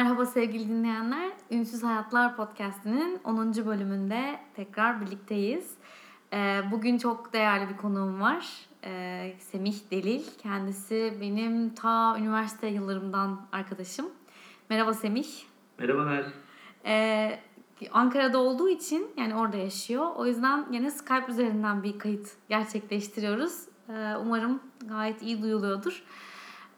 Merhaba sevgili dinleyenler. Ünsüz Hayatlar Podcast'inin 10. bölümünde tekrar birlikteyiz. Ee, bugün çok değerli bir konuğum var. Ee, Semih Delil. Kendisi benim ta üniversite yıllarımdan arkadaşım. Merhaba Semih. Merhabalar. Ee, Ankara'da olduğu için yani orada yaşıyor. O yüzden yine Skype üzerinden bir kayıt gerçekleştiriyoruz. Umarım gayet iyi duyuluyordur.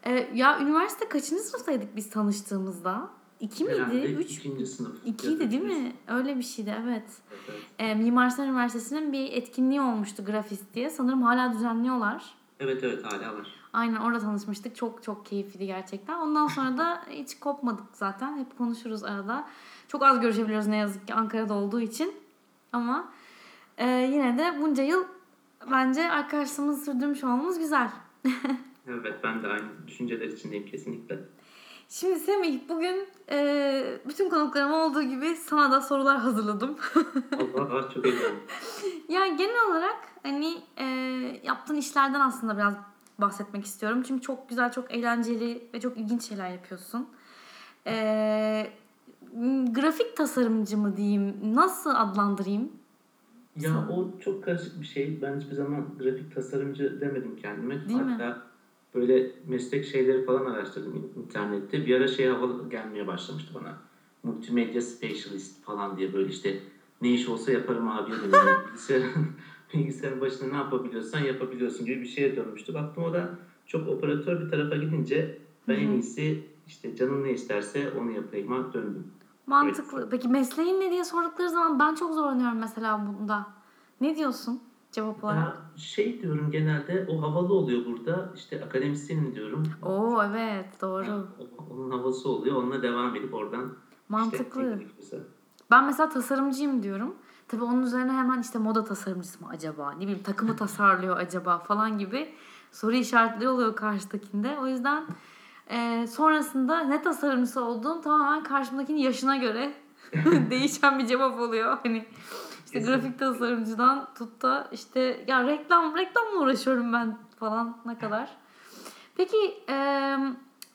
Ee, ya üniversite kaçıncı sınıftaydık biz tanıştığımızda? İki miydi? Herhalde Üç? ikinci sınıf. İkiydi değil mi? Öyle bir şeydi evet. Evet. Ee, Mimar Sinan Üniversitesi'nin bir etkinliği olmuştu grafist diye. Sanırım hala düzenliyorlar. Evet evet hala var. Aynen orada tanışmıştık. Çok çok keyifliydi gerçekten. Ondan sonra da hiç kopmadık zaten. Hep konuşuruz arada. Çok az görüşebiliyoruz ne yazık ki Ankara'da olduğu için. Ama e, yine de bunca yıl bence arkadaşlığımızı sürdürmüş olmamız güzel. Evet ben de aynı düşünceler içindeyim kesinlikle. Şimdi Semih bugün e, bütün konuklarım olduğu gibi sana da sorular hazırladım. Allah Allah çok heyecanlı. ya genel olarak hani e, yaptığın işlerden aslında biraz bahsetmek istiyorum. Çünkü çok güzel, çok eğlenceli ve çok ilginç şeyler yapıyorsun. E, grafik tasarımcı mı diyeyim? Nasıl adlandırayım? Ya o çok karışık bir şey. Ben hiçbir zaman grafik tasarımcı demedim kendime. Değil mi? Böyle meslek şeyleri falan araştırdım internette. Bir ara şey havalı gelmeye başlamıştı bana. Multimedya specialist falan diye böyle işte ne iş olsa yaparım abi dedim. Yani bilgisayarın, bilgisayarın başında ne yapabiliyorsan yapabiliyorsun gibi bir şeye dönmüştü. Baktım o da çok operatör bir tarafa gidince ben en iyisi işte canım ne isterse onu yapayım döndüm. Mantıklı. Peki mesleğin ne diye sordukları zaman ben çok zorlanıyorum mesela bunda. Ne diyorsun cevap olarak? Ya şey diyorum genelde o havalı oluyor burada. İşte akademisyenim diyorum. Oo evet doğru. O- Onun havası oluyor. Onunla devam edip oradan Mantıklı. işte mesela. Ben mesela tasarımcıyım diyorum. Tabii onun üzerine hemen işte moda tasarımcısı mı acaba? Ne bileyim takımı tasarlıyor acaba falan gibi soru işaretleri oluyor karşıdakinde. O yüzden e, sonrasında ne tasarımcısı olduğum tamamen karşımdakinin yaşına göre değişen bir cevap oluyor. Hani işte grafik tasarımcıdan tut da işte ya reklam reklamla uğraşıyorum ben falan ne kadar. Peki e,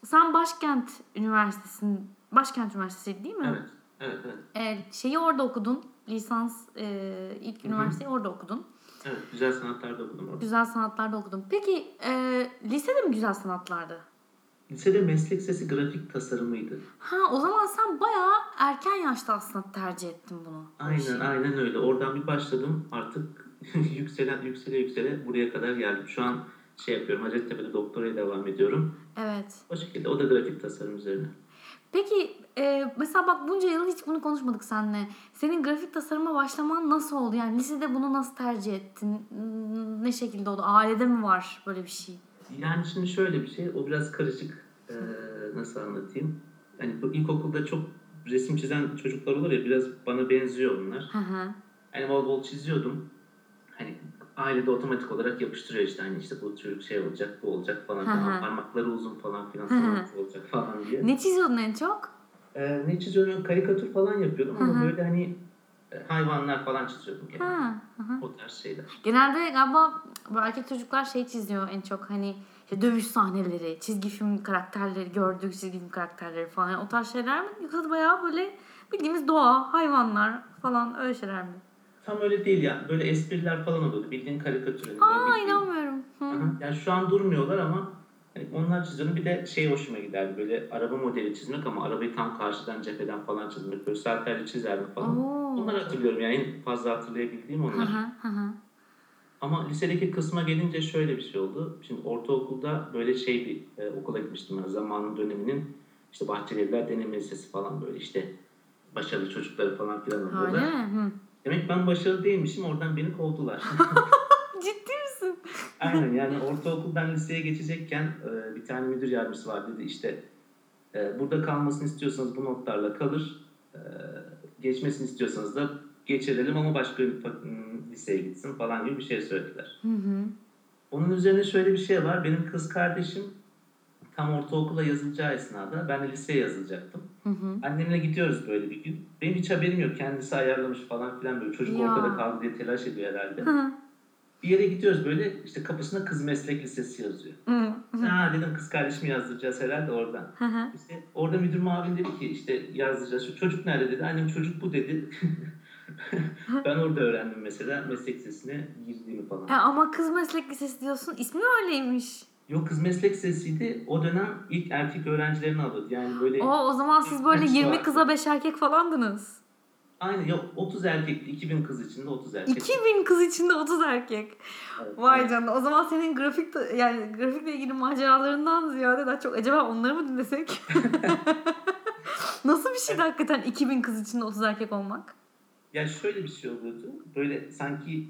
sen Başkent Üniversitesi'nin Başkent Üniversitesi değil mi? Evet. Evet, evet. E, şeyi orada okudun. Lisans e, ilk Hı hı. üniversiteyi orada okudun. Evet, güzel sanatlarda okudum orada. Güzel sanatlarda okudun. Peki e, lisede mi güzel sanatlardı? Lisede meslek sesi grafik tasarımıydı. Ha o zaman sen bayağı erken yaşta aslında tercih ettin bunu. bu Aynen aynen öyle. Oradan bir başladım. Artık yükselen yüksele yüksele buraya kadar geldim. Şu an şey yapıyorum. Hacettepe'de doktoraya devam ediyorum. Evet. O şekilde o da grafik tasarım üzerine. Peki e, mesela bak bunca yıl hiç bunu konuşmadık seninle. Senin grafik tasarıma başlaman nasıl oldu? Yani lisede bunu nasıl tercih ettin? Ne şekilde oldu? Ailede mi var böyle bir şey? Yani şimdi şöyle bir şey, o biraz karışık. Ee, nasıl anlatayım? Hani bu ilkokulda çok resim çizen çocuklar olur ya, biraz bana benziyor onlar. Hı hı. Hani bol bol çiziyordum. Hani ailede otomatik olarak yapıştırıyor işte hani işte bu çocuk şey olacak, bu olacak falan Hı. Parmakları uzun falan filan sanatçı olacak falan diye. Ne çiziyordun en çok? Ee, ne çiziyorum? Karikatür falan yapıyordum ama böyle hani hayvanlar falan çiziyordum yani. Ha. O tarz şeyler. Genelde galiba bu erkek çocuklar şey çiziyor en çok hani işte dövüş sahneleri, çizgi film karakterleri, gördüğü çizgi film karakterleri falan. Yani o tarz şeyler mi? Yoksa bayağı böyle bildiğimiz doğa, hayvanlar falan öyle şeyler mi? Tam öyle değil yani. Böyle espriler falan oluyordu. Bildiğin karikatür. Aa bildiğin- inanmıyorum. Hı. Aha, Yani şu an durmuyorlar ama hani onlar çiziyorum. Bir de şey hoşuma giderdi böyle araba modeli çizmek ama arabayı tam karşıdan cepheden falan çizmek. Böyle saatlerce çizerdim falan. Oo. Onları hatırlıyorum yani en fazla hatırlayabildiğim onlar. Ama lisedeki kısma gelince şöyle bir şey oldu. Şimdi ortaokulda böyle şey bir e, okula gitmiştim ben zamanın döneminin işte Bahçelievler Deneme Lisesi falan böyle işte başarılı çocukları falan filan Öyle alıyorlar. mi? Hı. Demek ben başarılı değilmişim oradan beni kovdular. Ciddi? Aynen yani ortaokuldan liseye geçecekken e, bir tane müdür yardımcısı var dedi işte e, burada kalmasını istiyorsanız bu notlarla kalır. E, geçmesini istiyorsanız da geçirelim ama başka bir liseye gitsin falan gibi bir şey söylediler. Hı hı. Onun üzerine şöyle bir şey var. Benim kız kardeşim tam ortaokula yazılacağı esnada ben de liseye yazılacaktım. Hı hı. Annemle gidiyoruz böyle bir gün. Benim hiç haberim yok. Kendisi ayarlamış falan filan böyle. Çocuk Ya. ortada kaldı diye telaş ediyor herhalde. Hı hı. Bir yere gidiyoruz böyle işte kapısına kız meslek lisesi yazıyor. Hı. Ha dedim kız kardeşimi yazdıracağız herhalde oradan. Hı hı. İşte orada müdür muavin dedi ki işte yazdıracağız. Şu çocuk nerede dedi. Annem çocuk bu dedi. ben orada öğrendim mesela meslek lisesine girdiğimi falan. E, ama kız meslek lisesi diyorsun. İsmi öyleymiş. Yok kız meslek lisesiydi. O dönem ilk erkek öğrencilerini alıyordu. Yani böyle O o zaman siz böyle Hepsi 20 vardı. kıza 5 erkek falandınız. Aynı yok 30 erkekti. 2000 kız içinde 30 erkek. 2000 kız içinde 30 erkek. Evet, Vay evet. canına. O zaman senin grafik yani grafikle ilgili maceralarından ziyade daha çok acaba onları mı dinlesek? Nasıl bir şeydi hakikaten 2000 kız içinde 30 erkek olmak? Ya şöyle bir şey oluyordu. Böyle sanki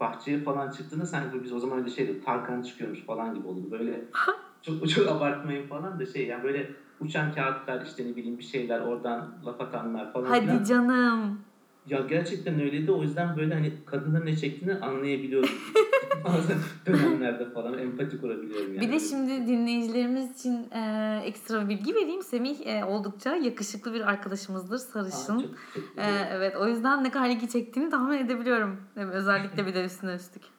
bahçeye falan çıktığında sanki biz o zaman öyle şeydi Tarkan çıkıyormuş falan gibi oldu. Böyle çok çok abartmayın falan da şey yani böyle uçan kağıtlar işte ne bileyim bir şeyler oradan laf atanlar falan. Hadi canım. Ya gerçekten öyleydi. O yüzden böyle hani kadınların ne çektiğini anlayabiliyorum. Bazen dönemlerde falan empati kurabiliyorum yani. Bir de şimdi dinleyicilerimiz için e, ekstra bir bilgi vereyim. Semih e, oldukça yakışıklı bir arkadaşımızdır. Aa, Sarışın. çok teşekkür E, evet o yüzden ne kadar ilgi çektiğini tahmin edebiliyorum. Özellikle bir de üstüne üstlük.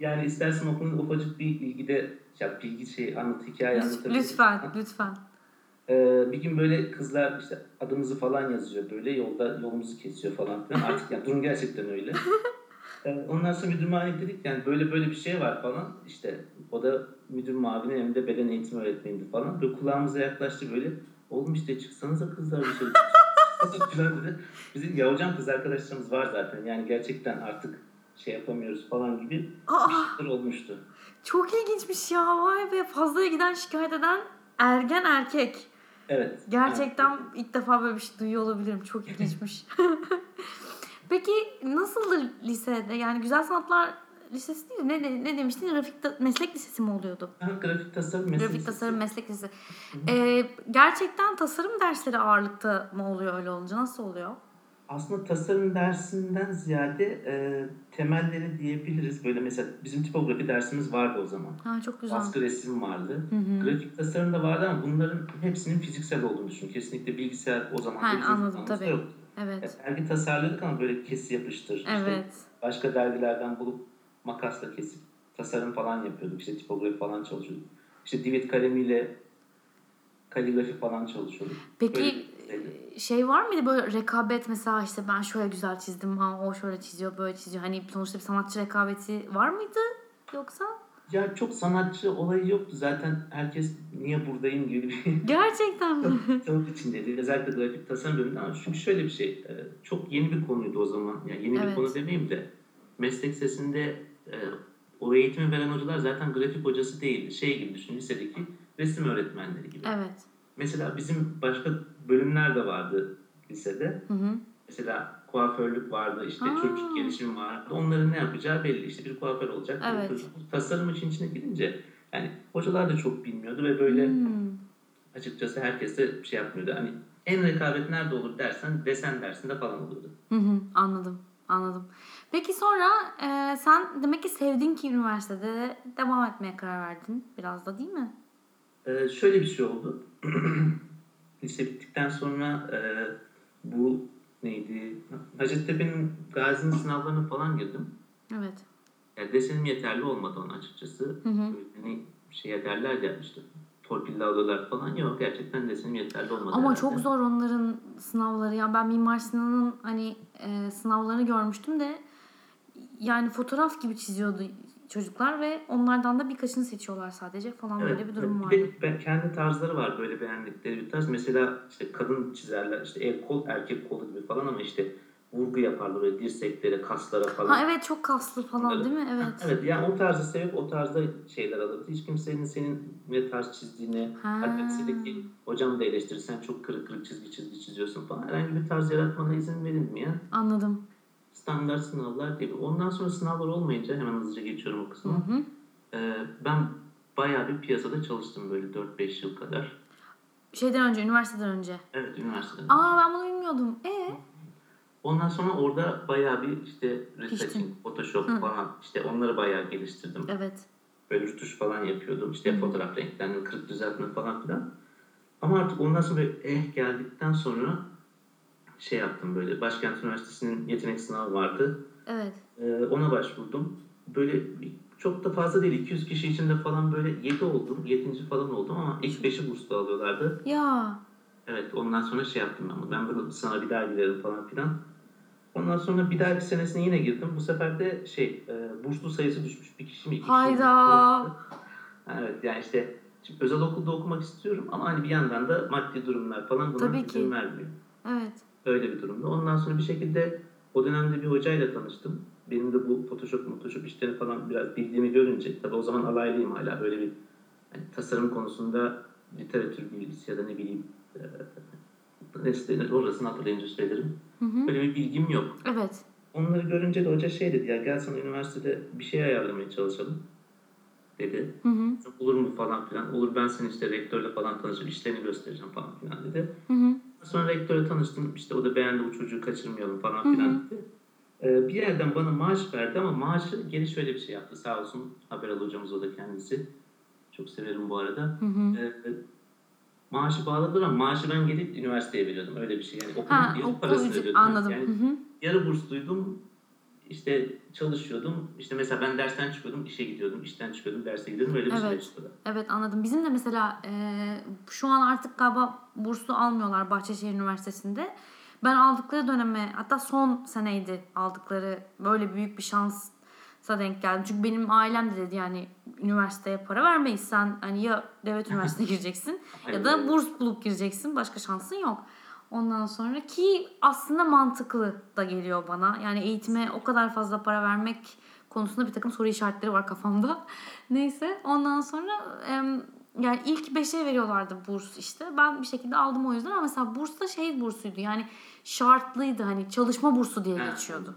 Yani istersen o konuda ufacık bir ilgide ya bilgi şey anlat hikaye Lütfen, anlatabilirim. lütfen, lütfen. Ee, bir gün böyle kızlar işte adımızı falan yazıyor böyle yolda yolumuzu kesiyor falan filan. Artık yani durum gerçekten öyle. Ee, ondan sonra müdür mavini dedik yani böyle böyle bir şey var falan. İşte o da müdür mavini hem de beden eğitimi öğretmeniydi falan. Böyle kulağımıza yaklaştı böyle. Oğlum işte çıksanıza kızlar dışarı. falan dedi. Bizim ya hocam kız arkadaşlarımız var zaten. Yani gerçekten artık şey yapamıyoruz falan gibi Aa, bir şeyler olmuştu. çok ilginçmiş ya. Vay be. Fazlaya giden şikayet eden ergen erkek. Evet. Gerçekten ilk defa böyle bir şey duyuyor olabilirim. Çok ilginçmiş. Peki nasıldı lisede? Yani Güzel Sanatlar Lisesi değil de ne, ne, ne demiştin? Grafik ta- meslek lisesi mi oluyordu? Grafik tasarım meselesi. Grafik tasarım meslek lisesi. Ee, gerçekten tasarım dersleri ağırlıkta mı oluyor öyle olunca? Nasıl oluyor? Aslında tasarım dersinden ziyade e, temelleri diyebiliriz. Böyle mesela bizim tipografi dersimiz vardı o zaman. Ha çok güzel. Baskı resim vardı. Hı hı. Grafik tasarım da vardı ama bunların hepsinin fiziksel olduğunu düşün. Kesinlikle bilgisayar o zaman Ha, anladım, tabii. yoktu. Evet. Dergi tasarladık ama böyle kes yapıştır. işte Evet. başka dergilerden bulup makasla kesip tasarım falan yapıyorduk. İşte tipografi falan çalışıyorduk. İşte divit kalemiyle kaligrafi falan çalışıyorduk. Böyle Peki bir şeydi. e, şey var mıydı böyle rekabet mesela işte ben şöyle güzel çizdim ha o şöyle çiziyor böyle çiziyor. Hani sonuçta bir sanatçı rekabeti var mıydı yoksa? Ya çok sanatçı olayı yoktu. Zaten herkes niye buradayım gibi bir Gerçekten mi? tavuk içindeydi. Özellikle grafik tasarım bölümünde ama çünkü şöyle bir şey. e, Çok yeni bir konuydu o zaman. Yani yeni Evet. bir konu demeyeyim de meslek sesinde e, o eğitimi veren hocalar zaten grafik hocası değildi. Şey gibi düşün lisedeki resim öğretmenleri gibi. evet. Mesela bizim başka bölümler de vardı lisede. Hı hı. Mesela kuaförlük vardı, işte Aa. çocuk gelişimi vardı. Onların ne yapacağı belli. İşte bir kuaför olacak, Evet. Tasarım için içine girince yani hocalar da çok bilmiyordu ve böyle Hmm. açıkçası herkes de bir şey yapmıyordu. Hani en rekabet nerede olur dersen desen dersinde falan olurdu. Hı hı, anladım. Anladım. Peki sonra e, sen demek ki sevdin ki üniversitede devam etmeye karar verdin biraz da değil mi? Ee, şöyle bir şey oldu. Lise bittikten sonra e, bu neydi? Hacettepe'nin Gazi'nin sınavlarına falan girdim. Evet. Yani desenim yeterli olmadı ona açıkçası. Hı hı. Hani şey derler ya işte torpille alıyorlar falan. Yok gerçekten desenim yeterli olmadı. Ama herhalde. çok zor onların sınavları. Ya ben Mimar Sinan'ın hani e, sınavlarını görmüştüm de yani fotoğraf gibi çiziyordu çocuklar ve onlardan da birkaçını seçiyorlar sadece falan böyle bir durum Bir de ben- kendi tarzları var böyle beğendikleri bir tarz. Mesela işte kadın çizerler işte el kol erkek kolu gibi falan ama işte vurgu yaparlar böyle dirseklere, kaslara falan. Ha evet çok kaslı falan Evet. değil mi? Evet. Evet yani o tarzı sevip o tarzda şeyler alırdı. Hiç kimsenin senin ne tarz çizdiğini Ha. hatta lisedeki hocam da eleştirir. Sen çok kırık kırık çizgi çizgi çiziyorsun falan. Herhangi bir tarz yaratmana izin verilmeyen Anladım. Standart sınavlar gibi. Ondan sonra sınavlar olmayınca hemen hızlıca geçiyorum o Hı kısmı. hı. Ee, ben bayağı bir piyasada çalıştım böyle 4-5 yıl kadar. Şeyden önce, üniversiteden önce. Evet üniversitede. Aa ben bunu bilmiyordum. E Ondan sonra orada bayağı bir işte retouching, photoshop Hı. falan işte onları bayağı geliştirdim. evet. Böyle rütuş falan yapıyordum. İşte Hı. fotoğraf renklerini kırık düzeltme falan filan. Ama artık ondan sonra eh geldikten sonra şey yaptım böyle. Başkent Üniversitesi'nin yetenek sınavı vardı. Evet. Ee, ona başvurdum. böyle çok da fazla değil 200 kişi içinde falan böyle 7 oldum 7. falan oldum ama ilk 5'i burslu alıyorlardı. Ya Evet ondan sonra şey yaptım ben ben böyle sana bir daha girerim falan filan. Ondan sonra bir dahaki senesine yine girdim. Bu sefer de şey e, burslu sayısı düşmüş. Bir kişi mi iki kişi? Hayda. Evet yani işte şimdi özel okulda okumak istiyorum ama hani bir yandan da maddi durumlar falan buna Tabii ki. vermiyor. evet. Öyle bir durumda. Ondan sonra bir şekilde o dönemde bir hocayla tanıştım. Benim de bu Photoshop, Photoshop işlerini falan biraz bildiğimi görünce tabii o zaman alaylıyım hala böyle bir hani tasarım konusunda literatür bilgisi ya da ne bileyim e, ne denir orasını hatırlayınca söylerim. Hı hı. Böyle bir bilgim yok. Evet. Onları görünce de hoca şey dedi ya gel sana üniversitede bir şey ayarlamaya çalışalım dedi. Hı hı. Olur mu falan filan. Olur ben seni işte rektörle falan tanışıp işlerini göstereceğim falan filan dedi. Hı hı. Sonra rektörle tanıştım. İşte o da beğendi bu çocuğu kaçırmayalım falan filan dedi. Ee, bir yerden bana maaş verdi ama maaşı geri şöyle bir şey yaptı. Sağ olsun Haberal hocamız o da kendisi. Çok severim bu arada. Hı hı. Ee, maaşı bağladılar ama maaşı ben gelip üniversiteye veriyordum. Öyle bir şey. Yani okulun Ha, yarı okul parasını ödüyordum. anladım. Yani Hı hı. yarı bursluydum. İşte çalışıyordum. İşte mesela ben dersten çıkıyordum, işe gidiyordum. İşten çıkıyordum, derse gidiyordum. Öyle bir Evet. süreçti. da. Evet anladım. Bizim de mesela e, şu an artık galiba burslu almıyorlar Bahçeşehir Üniversitesi'nde. Ben aldıkları döneme hatta son seneydi aldıkları böyle büyük bir şansa denk geldim. Çünkü benim ailem de dedi yani üniversiteye para vermeyiz. Sen hani ya devlet üniversitesine gireceksin ya da burs bulup gireceksin. Başka şansın yok. Ondan sonra ki aslında mantıklı da geliyor bana. Yani eğitime o kadar fazla para vermek konusunda bir takım soru işaretleri var kafamda. Neyse ondan sonra yani ilk beşe veriyorlardı burs işte. Ben bir şekilde aldım o yüzden ama mesela burs da şey bursuydu yani şartlıydı hani çalışma bursu diye geçiyordu.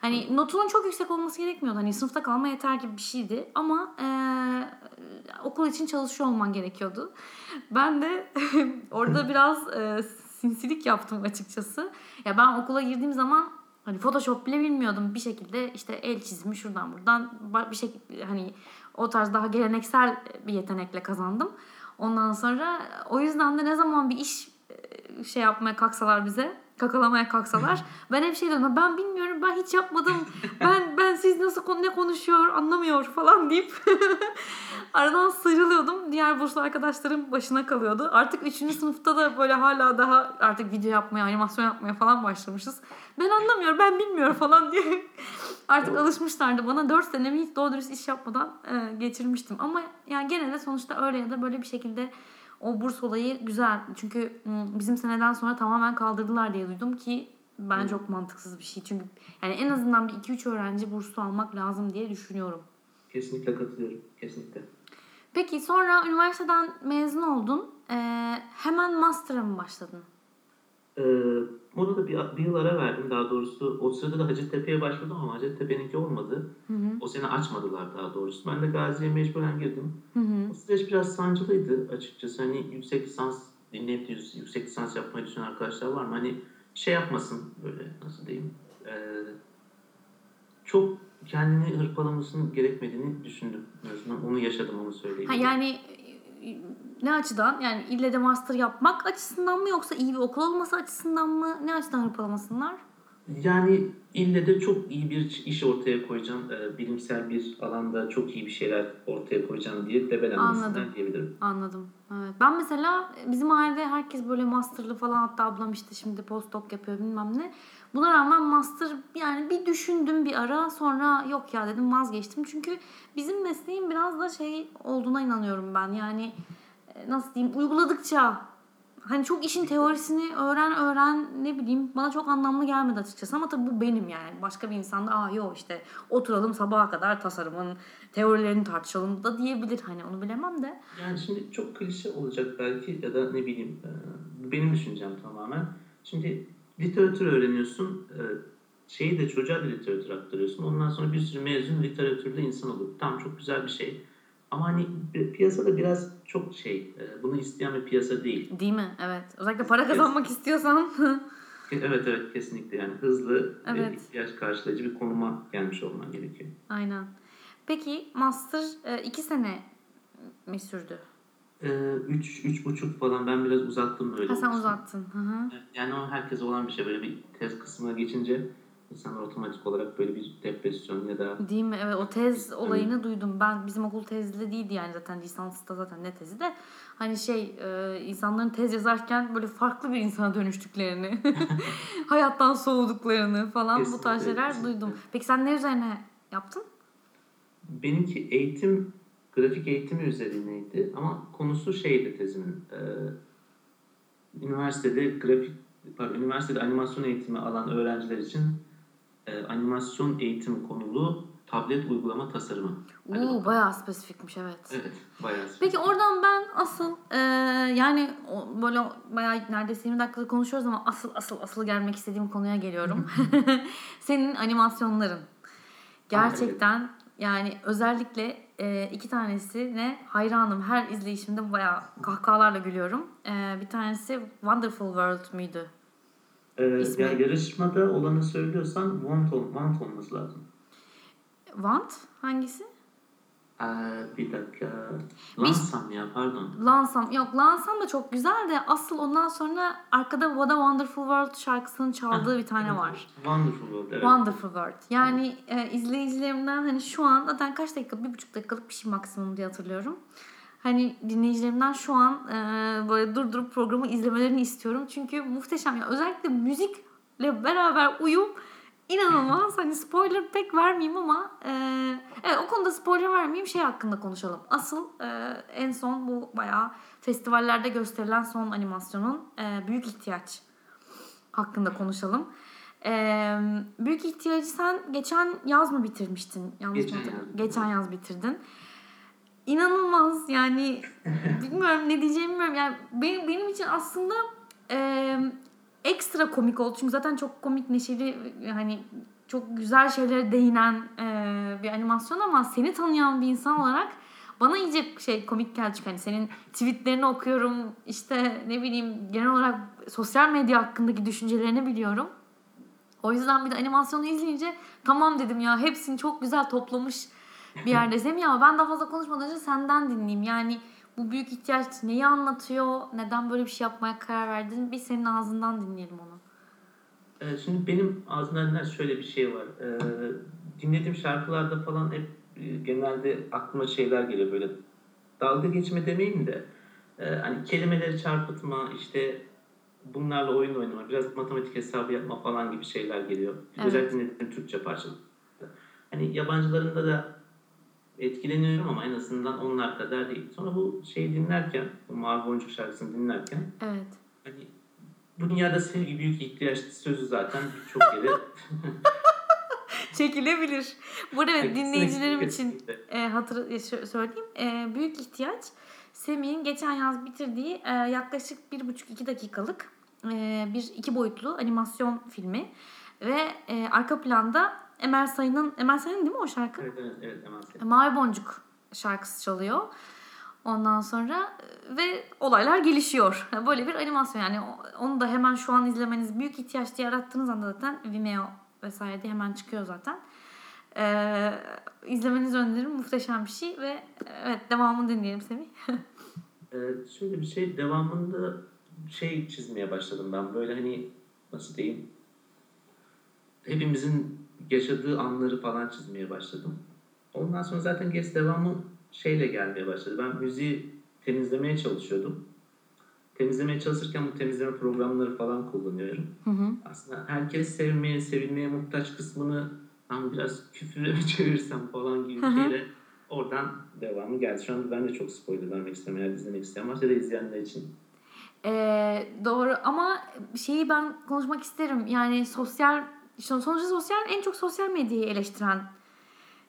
Hani notunun çok yüksek olması gerekmiyordu. Hani sınıfta kalma yeter gibi bir şeydi. Ama eee, okul için çalışıyor olman gerekiyordu. Ben de orada biraz eee, sinsilik yaptım açıkçası. Ya ben okula girdiğim zaman hani Photoshop bile bilmiyordum. Bir şekilde işte el çizimi şuradan buradan bir şekilde hani o tarz daha geleneksel bir yetenekle kazandım. Ondan sonra o yüzden de ne zaman bir iş e, şey yapmaya kalksalar bize kakalamaya kalksalar. Ben hep şey diyorum ben bilmiyorum ben hiç yapmadım. Ben ben siz nasıl konu ne konuşuyor anlamıyor falan deyip aradan sıyrılıyordum. Diğer burslu arkadaşlarım başına kalıyordu. Artık 3. sınıfta da böyle hala daha artık video yapmaya animasyon yapmaya falan başlamışız. Ben anlamıyorum ben bilmiyorum falan diye artık alışmışlardı bana. 4 senemi hiç doğru dürüst iş yapmadan e, geçirmiştim. Ama yani gene de sonuçta öyle ya da böyle bir şekilde o burs olayı güzel. Çünkü bizim seneden sonra tamamen kaldırdılar diye duydum ki ben çok mantıksız bir şey. Çünkü yani en azından bir 2-3 öğrenci burslu almak lazım diye düşünüyorum. Kesinlikle katılıyorum. Kesinlikle. Peki sonra üniversiteden mezun oldun. Ee, hemen master'a mı başladın? Ona da bir, bir yıl ara verdim daha doğrusu. O sırada da Hacettepe'ye başvurdum ama Hacettepe'ninki olmadı. Hı hı. O sene açmadılar daha doğrusu. Ben de Gazi'ye mecburen girdim. Hı hı. O süreç biraz sancılıydı açıkçası. Hani yüksek lisans dinleyip yüksek lisans yapmayı düşünen arkadaşlar var mı? Hani şey yapmasın böyle nasıl diyeyim. Ee, çok kendini hırpalamasının gerekmediğini düşündüm. En azından onu yaşadım onu söyleyeyim. Ha, yani e, ne açıdan? Yani ille de master yapmak açısından mı yoksa iyi bir okul olması açısından mı? Ne açıdan hırpalamasınlar? Yani ille de çok iyi bir iş ortaya koyacağım. e, bilimsel bir alanda çok iyi bir şeyler ortaya koyacağım diye debelenmesinden Anladım. diyebilirim. Anladım. Evet. Ben mesela bizim ailede herkes böyle masterlı falan hatta ablam işte şimdi postdoc yapıyor bilmem ne. Buna rağmen master yani bir düşündüm bir ara sonra yok ya dedim vazgeçtim. Çünkü bizim mesleğin biraz da şey olduğuna inanıyorum ben. Yani e, nasıl diyeyim uyguladıkça hani çok işin teorisini öğren öğren ne bileyim bana çok anlamlı gelmedi açıkçası ama tabii bu benim yani. Başka bir insan da aa yok işte oturalım sabaha kadar tasarımın teorilerini tartışalım da diyebilir hani onu bilemem de. Yani şimdi çok klişe olacak belki ya da ne bileyim benim düşüncem tamamen. Şimdi literatür öğreniyorsun. Şeyi de çocuğa da literatür aktarıyorsun. Ondan sonra bir sürü mezun literatürde insan olur. Tamam çok güzel bir şey. Ama hani pi- piyasada biraz çok şey, e, bunu isteyen bir piyasa değil. Değil mi? Evet. Özellikle para kazanmak istiyorsan. Evet evet kesinlikle yani hızlı ve Evet. ihtiyaç karşılayıcı bir konuma gelmiş olman gerekiyor. Aynen. Peki master e, iki sene mi sürdü? Üç, üç buçuk falan ben biraz uzattım böyle. Ha sen olsun. uzattın. Hı hı. Yani o herkese olan bir şey böyle bir tez kısmına geçince insanlar otomatik olarak böyle bir depresyon ya da Değil mi? Evet o tez olayını duydum. Ben bizim okul tezli değildi yani zaten lisansta zaten ne tezi de hani şey e, insanların tez yazarken böyle farklı bir insana dönüştüklerini, hayattan soğuduklarını falan bu tarz Kesinlikle, şeyler kesinlikle. duydum. Peki sen ne üzerine yaptın? benimki eğitim grafik eğitimi üzerineydi ama konusu şeydi tezimin e, üniversitede grafik pardon, üniversitede animasyon eğitimi alan öğrenciler için e, animasyon eğitimi konulu tablet uygulama tasarımı. Hadi Oo bayağı spesifikmiş evet. Evet, bayağı. Peki oradan ben asıl e, yani o, böyle bayağı neredeyse 20 dakikada konuşuyoruz ama asıl asıl asıl gelmek istediğim konuya geliyorum. Senin animasyonların. Gerçekten yani özellikle e, iki tanesine hayranım. Her izleyişimde bayağı kahkahalarla gülüyorum. E, bir tanesi Wonderful World müydü? Ee, İsmi- yani yarışmada olanı söylüyorsan want, ol, want olması lazım. Want hangisi? Ee, bir dakika. Lansam ya pardon. Lansam. Yok Lansam da çok güzel de asıl ondan sonra arkada What a Wonderful World şarkısının çaldığı bir tane var. Wonderful World evet. Wonderful World. Yani e, izleyicilerimden hani şu an zaten kaç dakika? Bir buçuk dakikalık bir şey maksimum diye hatırlıyorum. Hani dinleyicilerimden şu an e, böyle durdurup programı izlemelerini istiyorum. Çünkü muhteşem. Yani özellikle müzikle beraber uyum inanılmaz. hani spoiler pek vermeyeyim ama e, evet o konuda spoiler vermeyeyim şey hakkında konuşalım. Asıl e, en son bu bayağı festivallerde gösterilen son animasyonun e, büyük ihtiyaç hakkında konuşalım. Ee, büyük ihtiyacı sen geçen yaz mı bitirmiştin? Yanlış Geçen yaz. Geçen yaz bitirdin. İnanılmaz yani bilmiyorum ne diyeceğimi bilmiyorum. Yani benim, benim için aslında e, ekstra komik oldu. Çünkü zaten çok komik, neşeli hani çok güzel şeylere değinen e, bir animasyon ama seni tanıyan bir insan olarak bana iyice şey komik geldi çünkü hani senin tweetlerini okuyorum işte ne bileyim genel olarak sosyal medya hakkındaki düşüncelerini biliyorum. O yüzden bir de animasyonu izleyince tamam dedim ya hepsini çok güzel toplamış bir yerde Semih ama ben daha fazla konuşmadan önce senden dinleyeyim. Yani bu büyük ihtiyaç neyi anlatıyor? Neden böyle bir şey yapmaya karar verdin? Bir senin ağzından dinleyelim onu. Ee, şimdi benim ağzımdan şöyle bir şey var. Ee, dinlediğim şarkılarda falan hep e, genelde aklıma şeyler geliyor böyle. Dalga geçme demeyeyim de e, hani kelimeleri çarpıtma işte bunlarla oyun oynama biraz matematik hesabı yapma falan gibi şeyler geliyor. Evet. Özellikle dinlediğim Türkçe parçalar. Hani yabancılarında da etkileniyorum ama en azından onlar kadar değil. Sonra bu şeyi dinlerken, bu Mavi Boncuk şarkısını dinlerken Evet. Hani bu dünyada sevgi büyük ihtiyaç sözü zaten birçok yere Çekilebilir. Bu arada evet, dinleyicilerim için e, hatır e, söyleyeyim. E, büyük ihtiyaç Semih'in geçen yaz bitirdiği e, yaklaşık bir buçuk iki dakikalık e, bir iki boyutlu animasyon filmi ve e, arka planda Emel Sayın'ın Emel Sayın değil mi o şarkı? Evet evet evet hemen sevdim. Mavi Boncuk şarkısı çalıyor. Ondan sonra e, ve olaylar gelişiyor. Böyle bir animasyon yani onu da hemen şu an izlemeniz büyük ihtiyaç diye arattığınız anda zaten Vimeo vesaire diye hemen çıkıyor zaten. Ee, izlemenizi öneririm. Muhteşem bir şey ve evet devamını dinleyelim Semih. Ee, şöyle bir şey devamında şey çizmeye başladım ben böyle hani nasıl diyeyim hepimizin yaşadığı anları falan çizmeye başladım. Ondan sonra zaten geç devamı şeyle gelmeye başladı. Ben müziği temizlemeye çalışıyordum. Temizlemeye çalışırken bu temizleme programları falan kullanıyorum. Hı hı. aslında herkes sevmeye, sevilmeye muhtaç kısmını ben biraz küfüre çevirsem falan gibi bir şeyle oradan devamı geldi. Şu an ben de çok spoiler vermek istemiyorum. Eğer izlemek isteyen varsa da izleyenler için. Ee, doğru ama şeyi ben konuşmak isterim. Yani sosyal işte sonuçta sosyal en çok sosyal medyayı eleştiren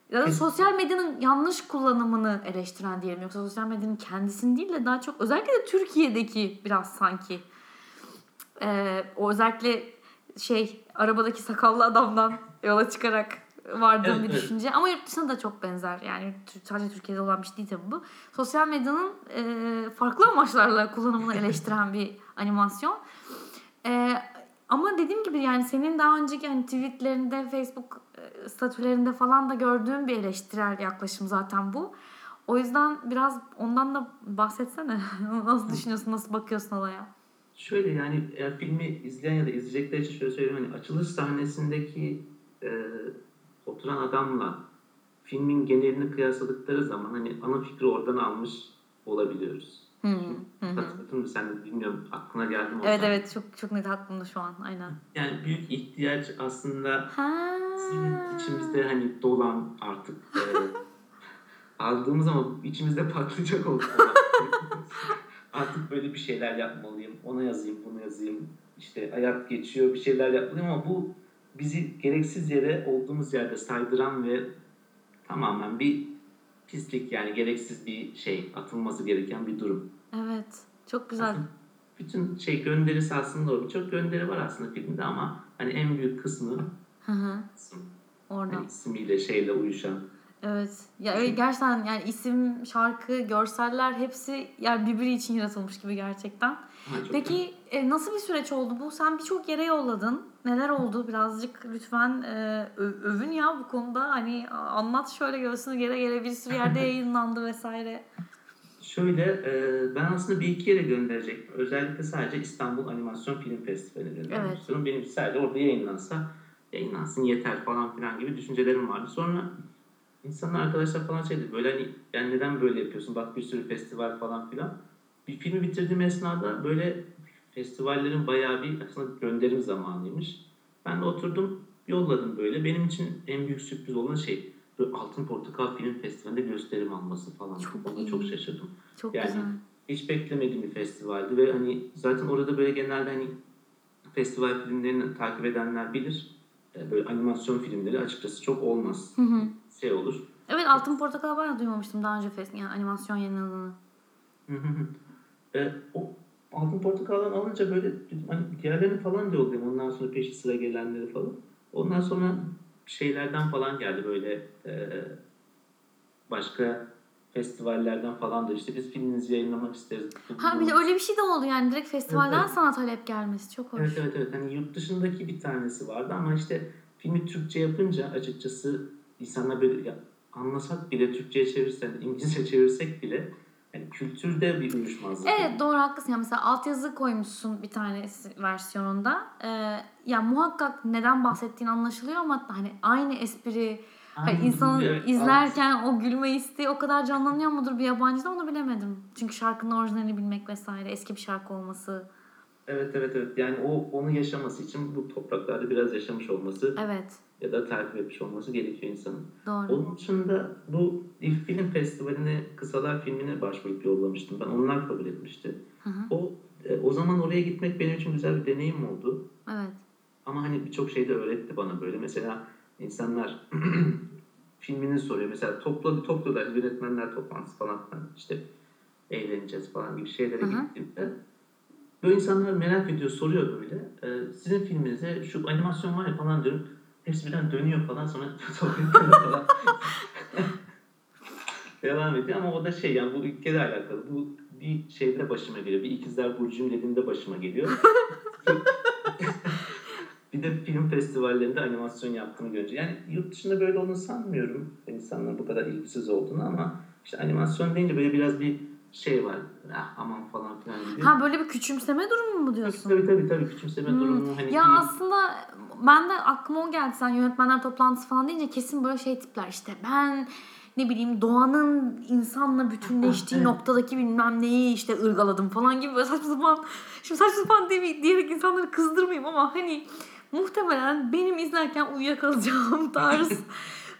ya da sosyal medyanın yanlış kullanımını eleştiren diyelim. Yoksa sosyal medyanın kendisini değil de daha çok özellikle de Türkiye'deki biraz sanki ee, o özellikle şey arabadaki sakallı adamdan yola çıkarak vardığım Evet, bir evet. düşünce. Ama yurt dışında da çok benzer. Yani sadece Türkiye'de olan bir şey değil tabii bu. Sosyal medyanın e, farklı amaçlarla kullanımını eleştiren bir animasyon. E, ama dediğim gibi yani senin daha önceki hani tweetlerinde, Facebook e, statülerinde falan da gördüğüm bir eleştirel yaklaşım zaten bu. O yüzden biraz ondan da bahsetsene. nasıl düşünüyorsun, nasıl bakıyorsun olaya? Şöyle yani eğer filmi izleyen ya da izleyecekler için şöyle söyleyeyim. Hani açılış sahnesindeki e, oturan adamla filmin genelini kıyasladıkları zaman hani ana fikri oradan almış olabiliyoruz. Hı hı. hı. Hatırladın mı sen bilmiyorum aklına geldi mi? Evet evet çok çok net aklımda şu an aynen. Yani büyük ihtiyaç aslında Ha. bizim içimizde hani dolan artık e, aldığımız ama içimizde patlayacak oldu. artık böyle bir şeyler yapmalıyım. Ona yazayım, bunu yazayım. İşte hayat geçiyor, bir şeyler yapmalıyım ama bu bizi gereksiz yere olduğumuz yerde saydıran ve tamamen bir pislik yani gereksiz bir şey atılması gereken bir durum. Evet. Çok güzel. Bütün şey gönderisi aslında o. Birçok gönderi var aslında filmde ama hani en büyük kısmı Hı hı. Oradan. hani ismiyle şeyle uyuşan. Evet. Ya öyle gerçekten yani isim, şarkı, görseller hepsi yani birbiri için yaratılmış gibi gerçekten. Peki e, nasıl bir süreç oldu bu? Sen birçok yere yolladın. Neler oldu? Birazcık lütfen e, övün ya bu konuda. Hani anlat şöyle göğsünü gere gere bir sürü yerde yayınlandı vesaire. Şöyle e, ben aslında bir iki yere gönderecektim. Özellikle sadece İstanbul Animasyon Film Festivali'ne göndermek Evet. Benim sadece orada yayınlansa yayınlansın yeter falan filan gibi düşüncelerim vardı. Sonra insanlar arkadaşlar falan şey dedi böyle hani yani neden böyle yapıyorsun bak bir sürü festival falan filan. Bir filmi bitirdiğim esnada böyle festivallerin bayağı bir aslında gönderim zamanıymış. Ben de oturdum yolladım böyle. Benim için en büyük sürpriz olan şey böyle Altın Portakal Film Festivali'nde gösterim alması falan. Çok Ona iyi. çok şaşırdım. Çok Yani- güzel. Hiç beklemediğim bir festivaldi ve hani zaten orada böyle genelde hani festival filmlerini takip edenler bilir. E, Böyle animasyon filmleri açıkçası çok olmaz. Hı hı. Şey olur. Evet Altın Portakal bayağı duymamıştım daha önce fest yani animasyon yayınladığını. e, o Altın Portakal'dan alınca böyle hani diğerlerini falan da yollayayım. Ondan sonra peşi sıra gelenleri falan. Ondan sonra şeylerden falan geldi böyle e, başka festivallerden falan da işte biz filminizi yayınlamak isteriz. Ha bir de öyle bir şey de oldu yani direkt festivalden evet. sana talep gelmesi çok hoş. Evet evet evet. Hani yurt dışındaki bir tanesi vardı ama işte filmi Türkçe yapınca açıkçası insanlar böyle ya, anlasak bile Türkçe'ye çevirsek, İngilizce çevirsek bile yani kültürde bir uyuşmazlık. Evet doğru haklısın. Yani mesela altyazı koymuşsun bir tane versiyonunda. Ee, ya muhakkak neden bahsettiğin anlaşılıyor ama hani aynı espri hani insanın evet, izlerken o gülme isteği o kadar canlanıyor mudur bir yabancıda onu bilemedim. Çünkü şarkının orijinalini bilmek vesaire eski bir şarkı olması. Evet evet evet. Yani o onu yaşaması için bu topraklarda biraz yaşamış olması Evet ya da takip etmiş olması gerekiyor insanın. doğru. Onun dışında bu İF Film Festivali'ne kısalar filmine başvurup yollamıştım. Ben onlar kabul etmişti. Hı hı. O e, o zaman oraya gitmek benim için güzel bir deneyim oldu. Evet. Ama hani birçok şey de öğretti bana böyle. Mesela insanlar filmini soruyor. Mesela topla, topluyorlar yönetmenler toplantısı falan filan. işte eğleneceğiz falan gibi şeylere Hı hı. gittiğimde böyle insanlar merak ediyor, soruyor böyle. Ee, sizin filminize şu animasyon var ya falan diyorum. Hepsi birden dönüyor falan sonra sohbet ediyor falan. Devam ediyor ama o da şey yani bu ülkeyle alakalı. Bu bir şeyde başıma geliyor. Bir ikizler burcuyum dediğimde başıma geliyor. bir de film festivallerinde animasyon yaptığını görünce. Yani yurt dışında böyle olduğunu sanmıyorum. İnsanlar bu kadar ilgisiz olduğunu ama işte animasyon deyince böyle biraz bir şey var. Ah, aman falan filan gibi. Ha böyle bir küçümseme durumu mu diyorsun? Tabii tabii tabii küçümseme Hmm. durumu hani Ya bir- aslında ben de aklıma o geldi sen yönetmenler toplantısı falan deyince kesin böyle şey tipler işte ben ne bileyim doğanın insanla bütünleştiği Evet. noktadaki bilmem neyi işte ırgaladım falan gibi böyle saçma sapan şimdi saçma sapan diye, diyerek insanları kızdırmayayım ama hani muhtemelen benim izlerken uyuyakalacağım tarz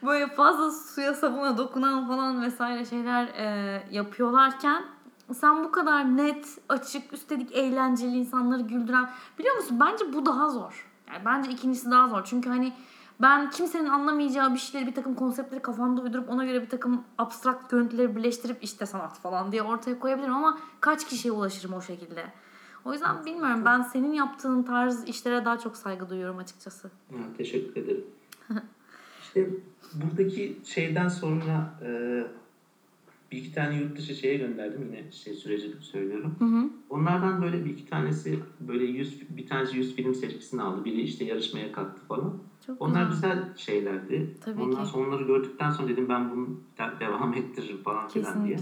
böyle fazla suya sabuna dokunan falan vesaire şeyler e, yapıyorlarken sen bu kadar net, açık, üstelik eğlenceli insanları güldüren biliyor musun? Bence bu daha zor. Yani bence ikincisi daha zor. Çünkü hani ben kimsenin anlamayacağı bir şeyleri, bir takım konseptleri kafamda uydurup ona göre bir takım abstrakt görüntüleri birleştirip işte sanat falan diye ortaya koyabilirim ama kaç kişiye ulaşırım o şekilde? O yüzden bilmiyorum. Ben senin yaptığın tarz işlere daha çok saygı duyuyorum açıkçası. Ha, teşekkür ederim. işte buradaki şeyden sonra e, bir iki tane yurt dışı şeye gönderdim yine şey süreci söylüyorum. Hı hı. Onlardan böyle bir iki tanesi böyle 100 bir tanesi 100 film seçkisini aldı. Biri işte yarışmaya kalktı falan. Çok Onlar güzel. güzel şeylerdi. Tabii Ondan ki. sonra onları gördükten sonra dedim ben bunu de- devam ettiririm falan filan diye.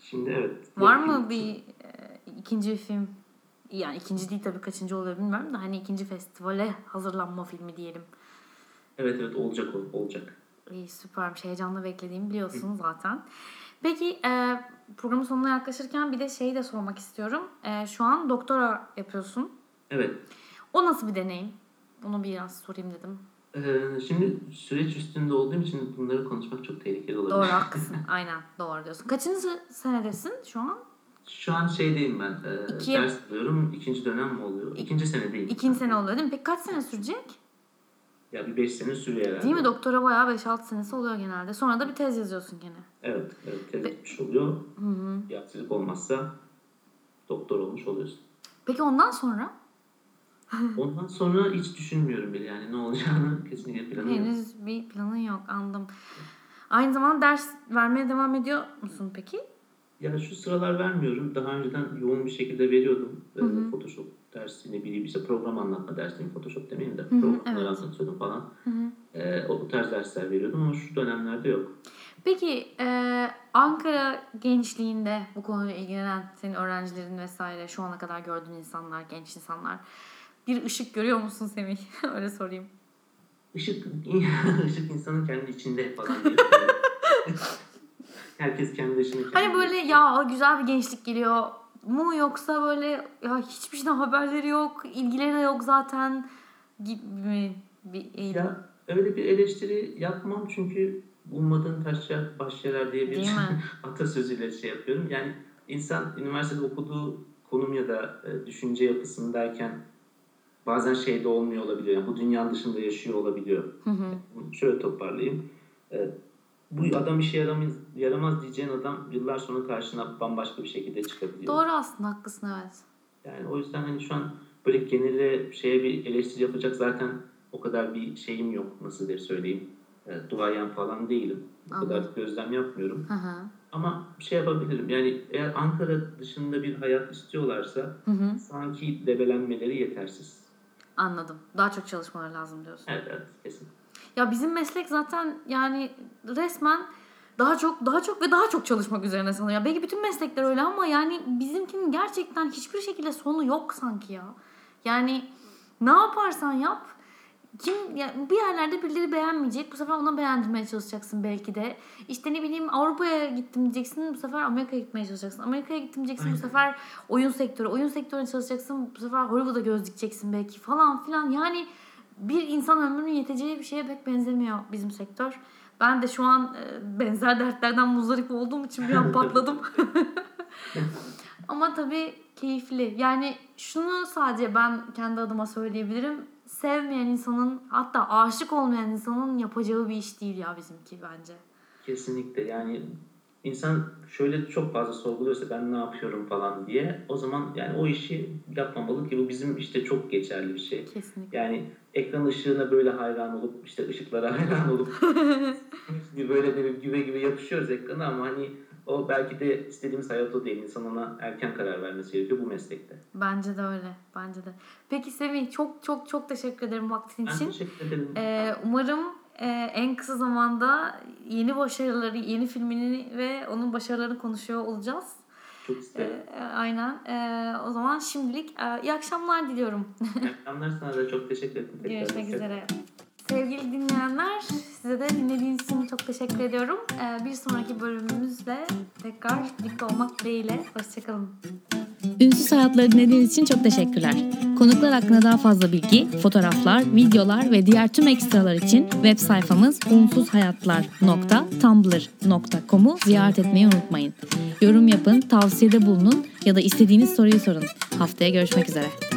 Şimdi evet. Var mı bir e, ikinci film Yani ikinci değil tabii kaçıncı oluyor bilmiyorum da hani ikinci festivale hazırlanma filmi diyelim. Evet evet olacak olacak. İyi süpermiş. Heyecanla beklediğimi biliyorsun zaten. Peki e, programın sonuna yaklaşırken bir de şeyi de sormak istiyorum. E, şu an doktora yapıyorsun. Evet. O nasıl bir deneyim? Onu biraz sorayım dedim. Ee, şimdi süreç üstünde olduğum için bunları konuşmak çok tehlikeli olabilir. Doğru haklısın. Aynen doğru diyorsun. Kaçıncı senedesin şu an? Şu an şeydeyim ben. E, İki- Ders alıyorum. İkinci dönem mi oluyor? İkinci senedeyim. İkinci sene oluyor değil mi? Peki kaç sene sürecek? Ya bir beş sene sürüyor herhalde. Değil mi? Doktora bayağı 5-6 senesi oluyor genelde. Sonra da bir tez yazıyorsun gene. Evet. Evet. Tez bitmiş oluyor. Bir aksilik olmazsa doktor olmuş oluyorsun. Peki ondan sonra? Ondan sonra hiç düşünmüyorum bile yani ne olacağını kesinlikle planı yok. Henüz bir planın yok anladım. Aynı zamanda ders vermeye devam ediyor musun peki? Ya şu sıralar vermiyorum. Daha önceden yoğun bir şekilde veriyordum. Ee, Photoshop dersi ne bileyim işte program anlatma dersiyim. Photoshop demeyeyim de programları evet. anlatıyordum falan. Ee, o bu tarz dersler veriyordum ama şu dönemlerde yok. Peki e, Ankara gençliğinde bu konuyla ilgilenen senin öğrencilerin vesaire şu ana kadar gördüğün insanlar, genç insanlar bir ışık görüyor musun Semih? Öyle sorayım. Işık, ışık insanın kendi içinde falan diye. Herkes kendi ışığını kendi Hani böyle ya güzel bir gençlik geliyor mu yoksa böyle ya hiçbir şeyden haberleri yok, ilgileri de yok zaten gibi bir eğilim. Ya öyle bir eleştiri yapmam çünkü ummadığın taşla başlar diye bir Değil mi? atasözüyle şey yapıyorum. Yani insan üniversitede okuduğu konum ya da e, düşünce yapısındayken bazen şey de olmuyor olabiliyor. Yani bu dünyanın dışında yaşıyor olabiliyor. Şöyle toparlayayım. Bu adam işe yaramaz, yaramaz diyeceğin adam yıllar sonra karşına bambaşka bir şekilde çıkabiliyor. Doğru aslında haklısın evet. Yani o yüzden hani şu an böyle genele şeye bir eleştiri yapacak zaten o kadar bir şeyim yok nasıl diye söyleyeyim. E, duayen falan değilim. O kadar gözlem yapmıyorum. Hı hı. Ama bir şey yapabilirim. Yani eğer Ankara dışında bir hayat istiyorlarsa Hı hı. sanki debelenmeleri yetersiz. Anladım. Daha çok çalışmaları lazım diyorsun. Evet evet kesin. Ya bizim meslek zaten yani resmen daha çok daha çok ve daha çok çalışmak üzerine sanıyor. Belki bütün meslekler öyle ama yani bizimkinin gerçekten hiçbir şekilde sonu yok sanki ya. Yani ne yaparsan yap kim ya bir yerlerde birileri beğenmeyecek. Bu sefer ona beğendirmeye çalışacaksın belki de. İşte ne bileyim Avrupa'ya gittim diyeceksin. Bu sefer Amerika'ya gitmeye çalışacaksın. Amerika'ya gittim diyeceksin. Bu sefer oyun sektörü. Oyun sektörüne çalışacaksın. Bu sefer Hollywood'a göz dikeceksin belki falan filan. Yani bir insan ömrünün yeteceği bir şeye pek benzemiyor bizim sektör. Ben de şu an e, benzer dertlerden muzdarip olduğum için bir an patladım. Ama tabii keyifli. Yani şunu sadece ben kendi adıma söyleyebilirim. Sevmeyen insanın hatta aşık olmayan insanın yapacağı bir iş değil ya bizimki bence. Kesinlikle yani insan şöyle çok fazla sorguluyorsa ben ne yapıyorum falan diye o zaman yani o işi yapmamalı ki bu bizim işte çok geçerli bir şey. Kesinlikle. Yani ekran ışığına böyle hayran olup işte ışıklara hayran olup böyle böyle güve güve yapışıyoruz ekrana ama hani o belki de istediğimiz hayat o değil. İnsan ona erken karar vermesi gerekiyor bu meslekte. Bence de öyle. Bence de. Peki Semih çok çok çok teşekkür ederim vaktin Ben için. teşekkür ederim. Ee, umarım e, en kısa zamanda yeni başarıları, yeni filmini ve onun başarılarını konuşuyor olacağız. Çok isterim. Ee, aynen. Ee, o zaman şimdilik e, iyi akşamlar diliyorum. İyi akşamlar sana da çok teşekkür ederim. tekrar. Görüşmek üzere. Sevgili dinleyenler, size de dinlediğiniz için çok teşekkür ediyorum. Ee, bir sonraki bölümümüzle tekrar birlikte olmak dileğiyle. Hoşçakalın. Ünsüz Hayatları dinlediğiniz için çok teşekkürler. Konuklar hakkında daha fazla bilgi, fotoğraflar, videolar ve diğer tüm ekstralar için web sayfamız unsuzhayatlar.tumblr.com'u ziyaret etmeyi unutmayın. Yorum yapın, tavsiyede bulunun ya da istediğiniz soruyu sorun. Haftaya görüşmek üzere.